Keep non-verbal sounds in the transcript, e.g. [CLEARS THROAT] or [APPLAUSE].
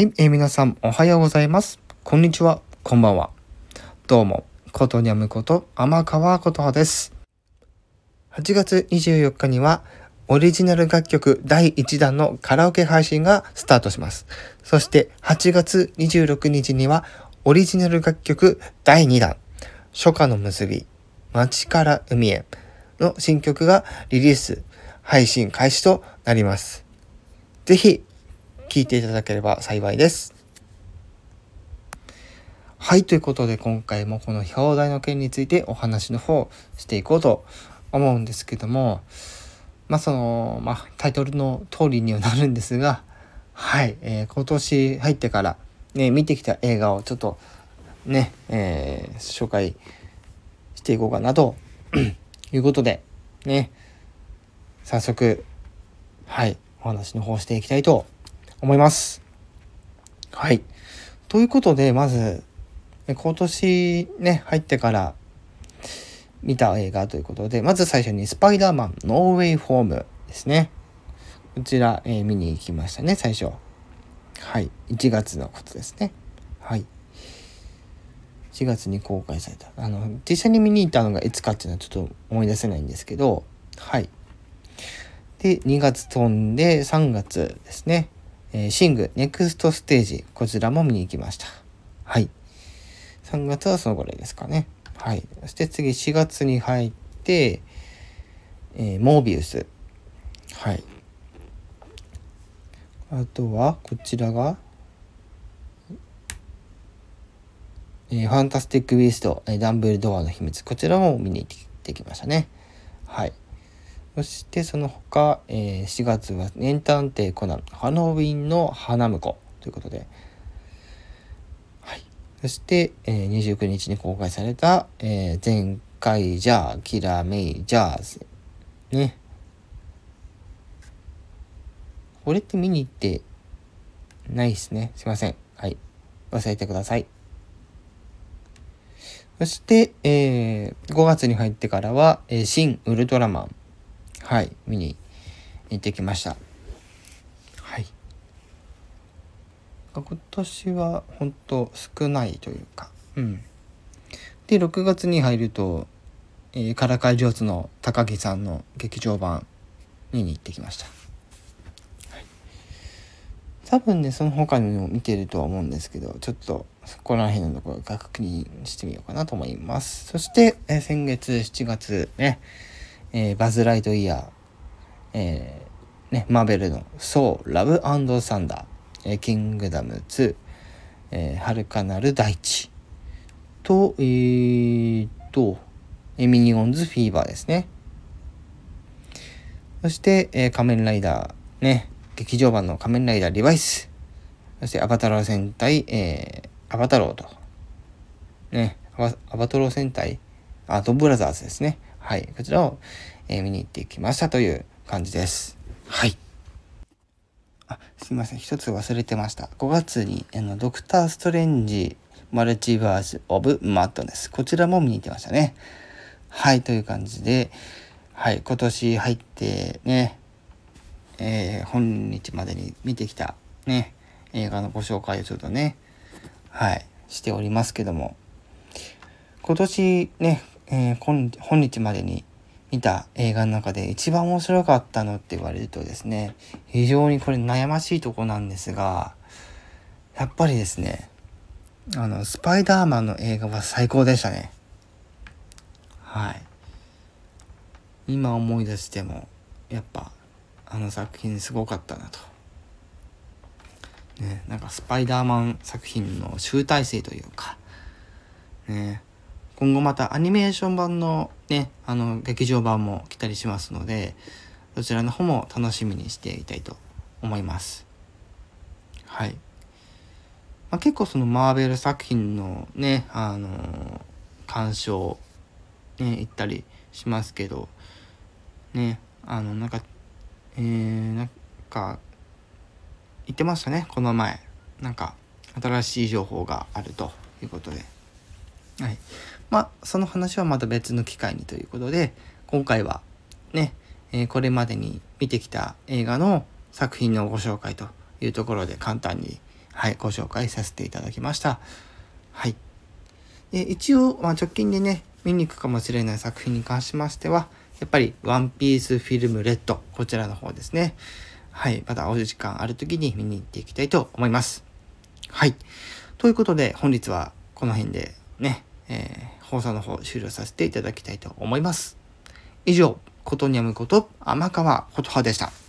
はい、えー、皆さんおはようございます。こんにちは、こんばんは。どうも、ことにゃむこと天川ことはです。8月24日には、オリジナル楽曲第1弾のカラオケ配信がスタートします。そして8月26日には、オリジナル楽曲第2弾、初夏の結び、街から海への新曲がリリース、配信開始となります。ぜひ聞いていただければ幸いです。はい、ということで今回もこの表題の件についてお話の方していこうと思うんですけども、まあその、まあタイトルの通りにはなるんですが、はい、えー、今年入ってからね、見てきた映画をちょっとね、えー、紹介していこうかなと [CLEARS THROAT] いうことで、ね、早速、はい、お話の方していきたいと思います。はい。ということで、まず、今年ね、入ってから見た映画ということで、まず最初にスパイダーマンノーウェイフォームですね。こちら、えー、見に行きましたね、最初。はい。1月のことですね。はい。4月に公開された。あの、実際に見に行ったのがいつかっていうのはちょっと思い出せないんですけど、はい。で、2月飛んで3月ですね。えー、シング、ネクストステージ、こちらも見に行きました。はい。3月はそのぐらいですかね。はい。そして次4月に入って、えー、モービウス。はい。あとは、こちらが、えー、ファンタスティック・ウィスト、えー、ダンブルドアの秘密。こちらも見に行ってきましたね。はい。そしてその他、えー、4月は「エンターテイコナンハロウィンの花婿」ということで、はい、そして、えー、29日に公開された「えー、前回じゃあキラメイジャーズ」ね。これって見に行ってないですね。すいません。はい。忘れてください。そして、えー、5月に入ってからは、えー、新ウルトラマン。はい、見に行ってきました。はい。今年は本当少ないというか、うん。で、6月に入ると、えー、からかい上手の高木さんの劇場版見に行ってきました。多分ね、その他にも見てるとは思うんですけど、ちょっとそこら辺のところ確認してみようかなと思います。そして、え、先月7月ね、えー、バズ・ライトイヤー、えー、ね、マーベルのソー、ラブサンダー、えー、キングダム2、えー、はるかなる大地と、えー、と、ミニオンズフィーバーですね。そして、えー、仮面ライダー、ね、劇場版の仮面ライダーリバイス。そして、アバタロー戦隊、えー、アバタローと。ね、アバアバトロー戦隊、アートブラザーズですね。はい、こちらを、え、見に行ってきましたという感じです。はい。あ、すいません。一つ忘れてました。5月に、あの、ドクター・ストレンジ・マルチバース・オブ・マットネス。こちらも見に行ってましたね。はい、という感じで、はい、今年入ってね、えー、本日までに見てきたね、映画のご紹介をちょっとね、はい、しておりますけども、今年ね、えー、今本日までに見た映画の中で一番面白かったのって言われるとですね、非常にこれ悩ましいとこなんですが、やっぱりですね、あの、スパイダーマンの映画は最高でしたね。はい。今思い出しても、やっぱ、あの作品すごかったなと。ね、なんかスパイダーマン作品の集大成というか、ね、今後またアニメーション版のね、あの、劇場版も来たりしますので、そちらの方も楽しみにしていたいと思います。はい。まあ、結構そのマーベル作品のね、あの、鑑賞、ね、行ったりしますけど、ね、あの、なんか、えー、なんか、言ってましたね、この前。なんか、新しい情報があるということで。はい。まあ、その話はまた別の機会にということで、今回はね、えー、これまでに見てきた映画の作品のご紹介というところで簡単にはい、ご紹介させていただきました。はい。で一応、まあ、直近でね、見に行くかもしれない作品に関しましては、やっぱりワンピースフィルムレッド、こちらの方ですね。はい、またお時間ある時に見に行っていきたいと思います。はい。ということで、本日はこの辺でね、えー、放送の方終了させていただきたいと思います。以上、ことにゃむこと、天川琴葉でした。